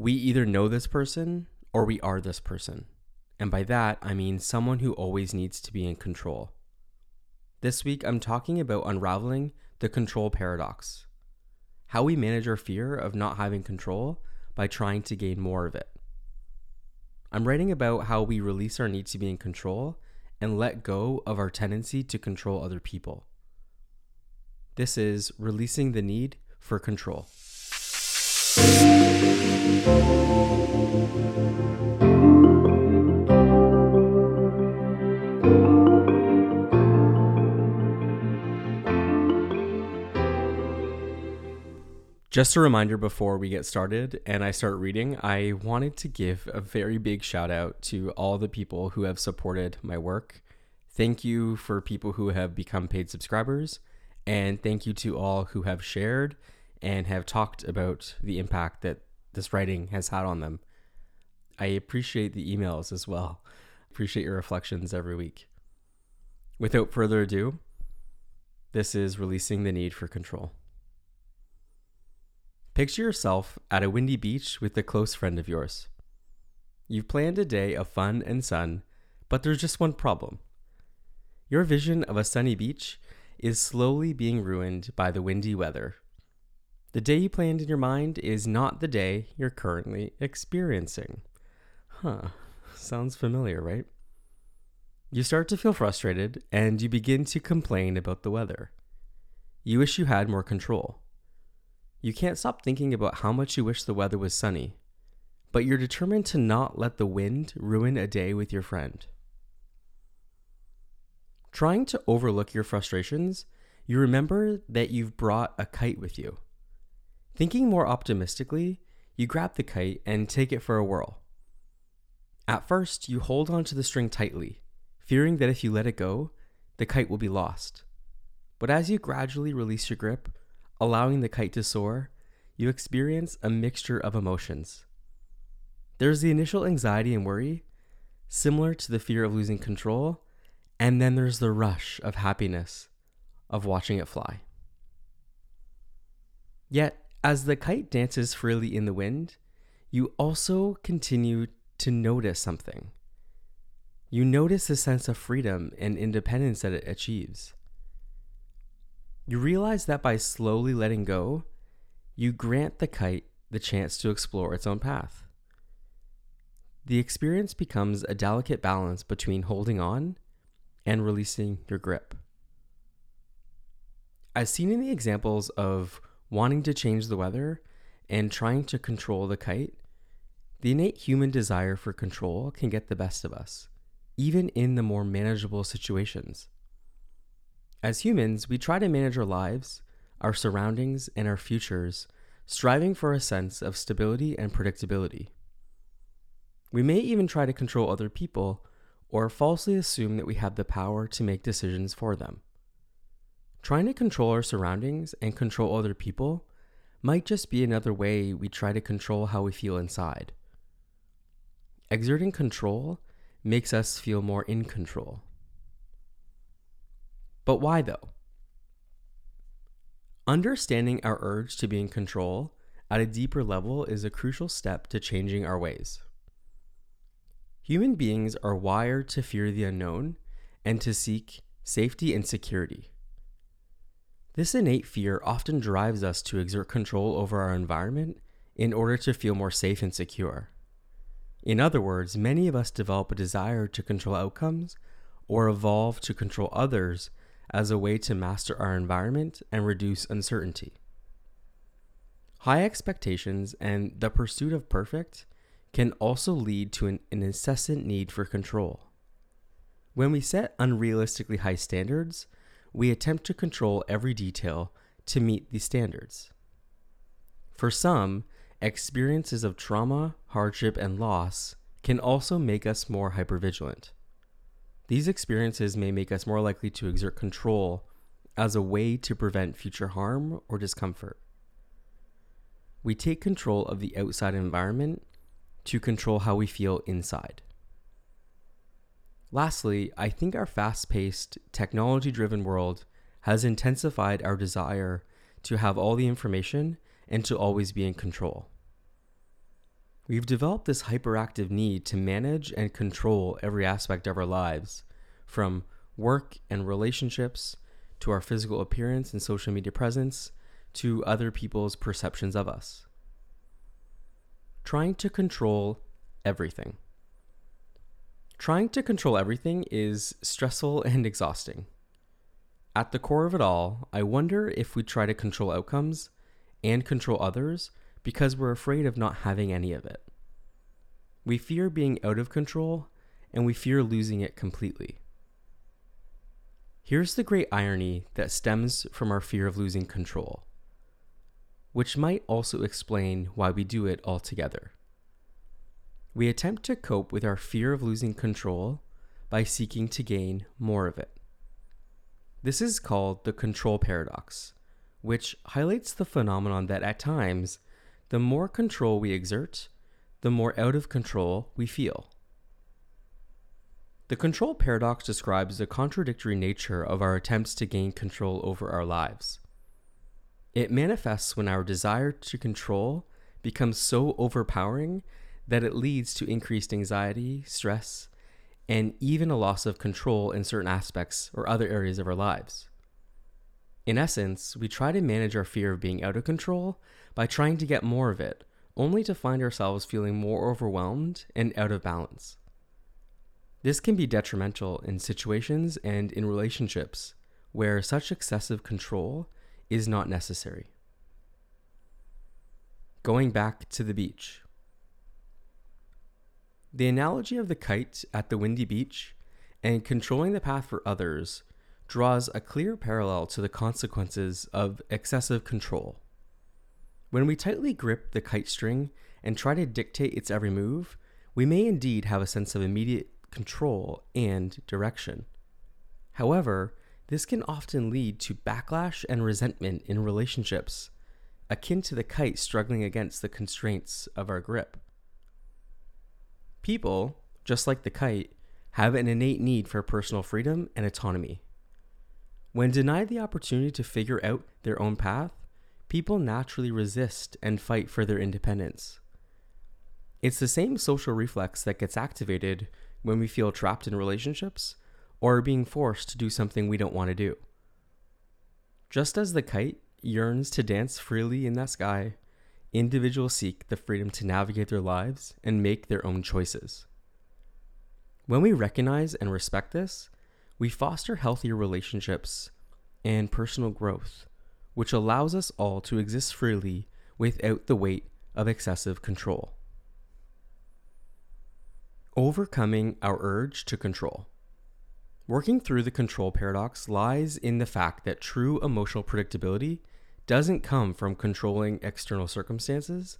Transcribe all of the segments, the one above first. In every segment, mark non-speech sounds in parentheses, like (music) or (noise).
We either know this person or we are this person. And by that, I mean someone who always needs to be in control. This week, I'm talking about unraveling the control paradox how we manage our fear of not having control by trying to gain more of it. I'm writing about how we release our need to be in control and let go of our tendency to control other people. This is releasing the need for control. Just a reminder before we get started and I start reading, I wanted to give a very big shout out to all the people who have supported my work. Thank you for people who have become paid subscribers, and thank you to all who have shared and have talked about the impact that this writing has had on them. I appreciate the emails as well. Appreciate your reflections every week. Without further ado, this is releasing the need for control. Picture yourself at a windy beach with a close friend of yours. You've planned a day of fun and sun, but there's just one problem. Your vision of a sunny beach is slowly being ruined by the windy weather. The day you planned in your mind is not the day you're currently experiencing. Huh, sounds familiar, right? You start to feel frustrated and you begin to complain about the weather. You wish you had more control. You can't stop thinking about how much you wish the weather was sunny, but you're determined to not let the wind ruin a day with your friend. Trying to overlook your frustrations, you remember that you've brought a kite with you. Thinking more optimistically, you grab the kite and take it for a whirl. At first, you hold onto the string tightly, fearing that if you let it go, the kite will be lost. But as you gradually release your grip, allowing the kite to soar, you experience a mixture of emotions. There's the initial anxiety and worry, similar to the fear of losing control, and then there's the rush of happiness of watching it fly. Yet, as the kite dances freely in the wind, you also continue to notice something. You notice the sense of freedom and independence that it achieves. You realize that by slowly letting go, you grant the kite the chance to explore its own path. The experience becomes a delicate balance between holding on and releasing your grip. As seen in the examples of wanting to change the weather and trying to control the kite, the innate human desire for control can get the best of us, even in the more manageable situations. As humans, we try to manage our lives, our surroundings, and our futures, striving for a sense of stability and predictability. We may even try to control other people or falsely assume that we have the power to make decisions for them. Trying to control our surroundings and control other people might just be another way we try to control how we feel inside. Exerting control makes us feel more in control. But why though? Understanding our urge to be in control at a deeper level is a crucial step to changing our ways. Human beings are wired to fear the unknown and to seek safety and security. This innate fear often drives us to exert control over our environment in order to feel more safe and secure. In other words, many of us develop a desire to control outcomes or evolve to control others as a way to master our environment and reduce uncertainty. High expectations and the pursuit of perfect can also lead to an, an, incessant need for control. When we set unrealistically high standards, we attempt to control every detail to meet these standards. For some, experiences of trauma, hardship, and loss can also make us more hypervigilant. These experiences may make us more likely to exert control as a way to prevent future harm or discomfort. We take control of the outside environment to control how we feel inside. Lastly, I think our fast paced, technology driven world has intensified our desire to have all the information and to always be in control. We've developed this hyperactive need to manage and control every aspect of our lives, from work and relationships to our physical appearance and social media presence to other people's perceptions of us. Trying to control everything. Trying to control everything is stressful (laughs) and exhausting. At the core of it all, I wonder if we try to control outcomes and control others because we're afraid of not having any of it. We fear being out of control and we fear losing it completely. Here's the great irony that stems from our fear of losing control, which might also explain why we do it altogether. We attempt to cope with our fear of losing control by seeking to gain more of it. This is called the control paradox, which highlights the phenomenon that at times, the more control we exert, the more out of control we feel. The control paradox describes the contradictory nature of our attempts to gain control over our lives. It manifests when our desire to control becomes so overpowering that it leads to increased anxiety, stress, and even a loss of control in certain aspects or other areas of our lives. In essence, we try to manage our fear of being out of control by trying to get more of it, only to find ourselves feeling more overwhelmed and out of balance. This can be detrimental in situations and in relationships where such excessive control is not necessary. Going back to the beach. The analogy of the kite at the windy beach and controlling the path for others draws a clear parallel to the consequences of excessive control. When we tightly grip the kite string and try to dictate its every move, we may indeed have a sense of immediate control and direction. However, this can often lead to backlash and resentment in relationships, akin to the kite struggling against the constraints of our grip. People, just like the kite, have an innate need for personal freedom and autonomy. When denied the opportunity to figure out their own path, people naturally resist and fight for their independence. It's the same social reflex that gets activated when we feel trapped in relationships or are being forced to do something we don't want to do. Just as the kite yearns to dance freely in that sky, individuals seek the freedom to navigate their lives and make their own choices. When we recognize and respect this, we foster healthier relationships and personal growth, which allows us all to exist freely without the weight of excessive control. Overcoming our urge to control. Working through the control paradox lies in the fact that true emotional predictability doesn't come from controlling external circumstances,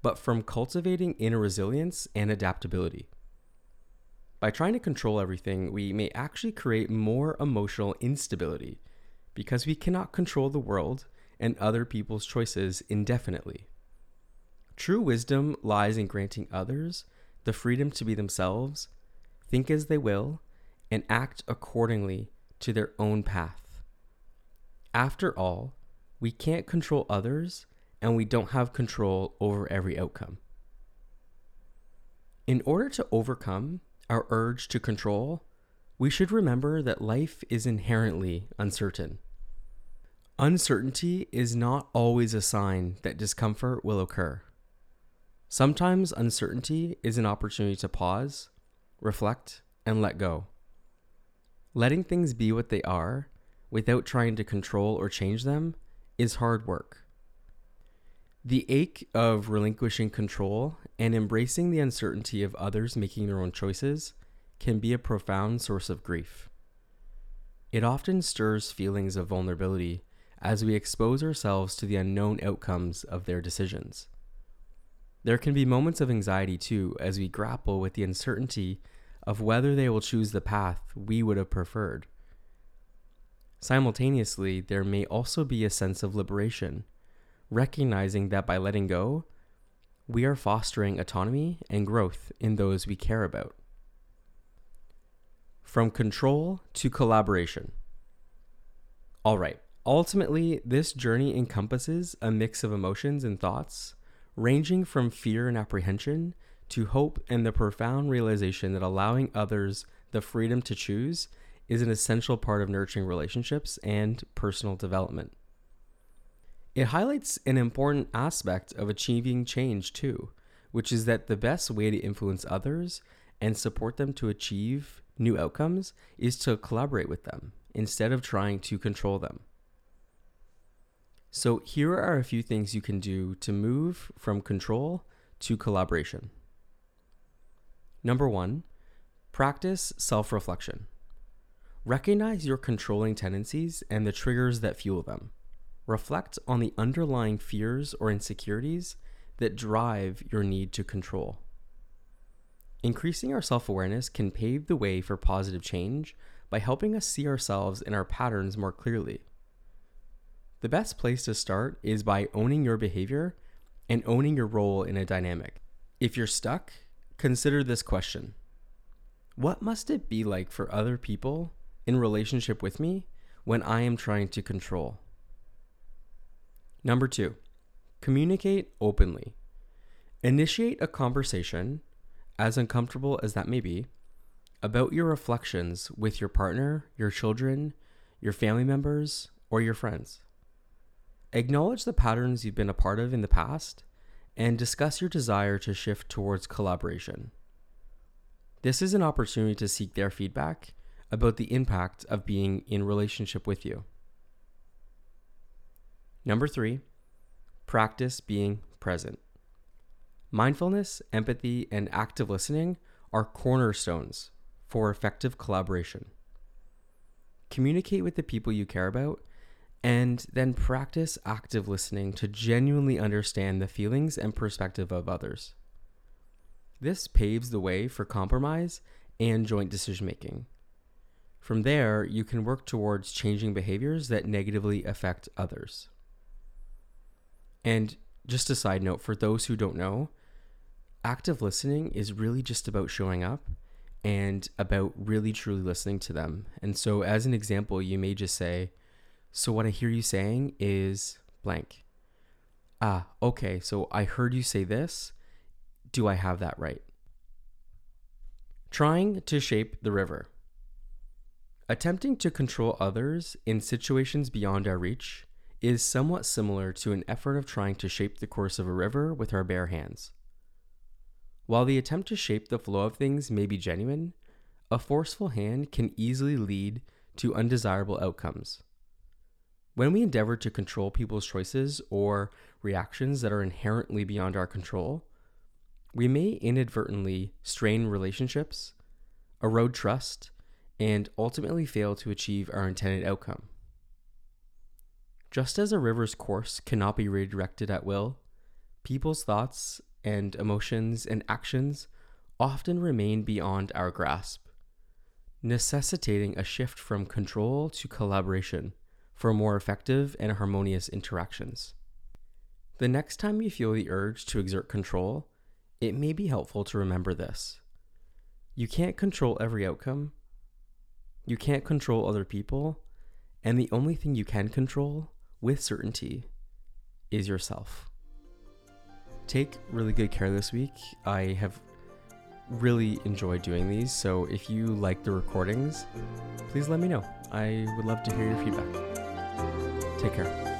but from cultivating inner resilience and adaptability. By trying to control everything, we may actually create more emotional instability because we cannot control the world and other people's choices indefinitely. True wisdom lies in granting others the freedom to be themselves, think as they will, and act accordingly to their own path. After all, we can't control others and we don't have control over every outcome. In order to overcome our urge to control, we should remember that life is inherently uncertain. Uncertainty is not always a sign that discomfort will occur. Sometimes uncertainty is an opportunity to pause, reflect, and let go. Letting things be what they are without trying to control or change them is hard work. The ache of relinquishing control and embracing the uncertainty of others making their own choices can be a profound source of grief. It often stirs feelings of vulnerability as we expose ourselves to the unknown outcomes of their decisions. There can be moments of anxiety too as we grapple with the uncertainty of whether they will choose the path we would have preferred. Simultaneously, there may also be a sense of liberation, recognizing that by letting go, we are fostering autonomy and growth in those we care about. From control to collaboration. All right, ultimately, this journey encompasses a mix of emotions and thoughts ranging from fear and apprehension to hope and the profound realization that allowing others the freedom to choose is an essential part of nurturing relationships and personal development. It highlights an important aspect of achieving change, too, which is that the best way to influence others and support them to achieve new outcomes is to collaborate with them instead of trying to control them. So, here are a few things you can do to move from control to collaboration. Number one, practice self reflection. Recognize your controlling tendencies and the triggers that fuel them reflect on the underlying fears or insecurities that drive your need to control. Increasing our self awareness can pave the way for positive change by helping us see ourselves and our patterns more clearly. The best place to start is by owning your behavior and owning your role in a dynamic. If you're stuck, consider this question What must it be like for other people in relationship with me when I am trying to control? Number two, communicate openly. Initiate a conversation, as uncomfortable as that may be, about your reflections with your partner, your children, your family members, or your friends. Acknowledge the patterns you've been a part of in the past and discuss your desire to shift towards collaboration. This is an opportunity to seek their feedback about the impact of being in relationship with you. Number three, practice being present. Mindfulness, empathy, and active listening are cornerstones for effective collaboration. Communicate with the people you care about and then practice active listening to genuinely understand the feelings and perspective of others. This paves the way for compromise and joint decision making. From there, you can work towards changing behaviors that negatively affect others. And just a side note for those who don't know, active listening is really just about showing up and about really truly listening to them. And so, as an example, you may just say, So, what I hear you saying is blank. Ah, okay, so I heard you say this. Do I have that right? Trying to shape the river. Attempting to control others in situations beyond our reach is somewhat similar to an effort of trying to shape the course of a river with our bare hands. While the attempt to shape the flow of things may be genuine, a forceful hand can easily lead to undesirable outcomes. When we endeavor to control people's choices or reactions that are inherently beyond our control, we may inadvertently strain relationships, erode trust, and ultimately fail to achieve our intended outcome. Just as a river's course cannot be redirected at will, people's thoughts and emotions and actions often remain beyond our grasp, necessitating a shift from control to collaboration for more effective and harmonious interactions. The next time you feel the urge to exert control, it may be helpful to remember this. You can't control every outcome. You can't control other people. And the only thing you can control with certainty is yourself. Take really good care this week. I have really enjoyed doing these, so if you like the recordings, please let me know. I would love to hear your feedback. Take care.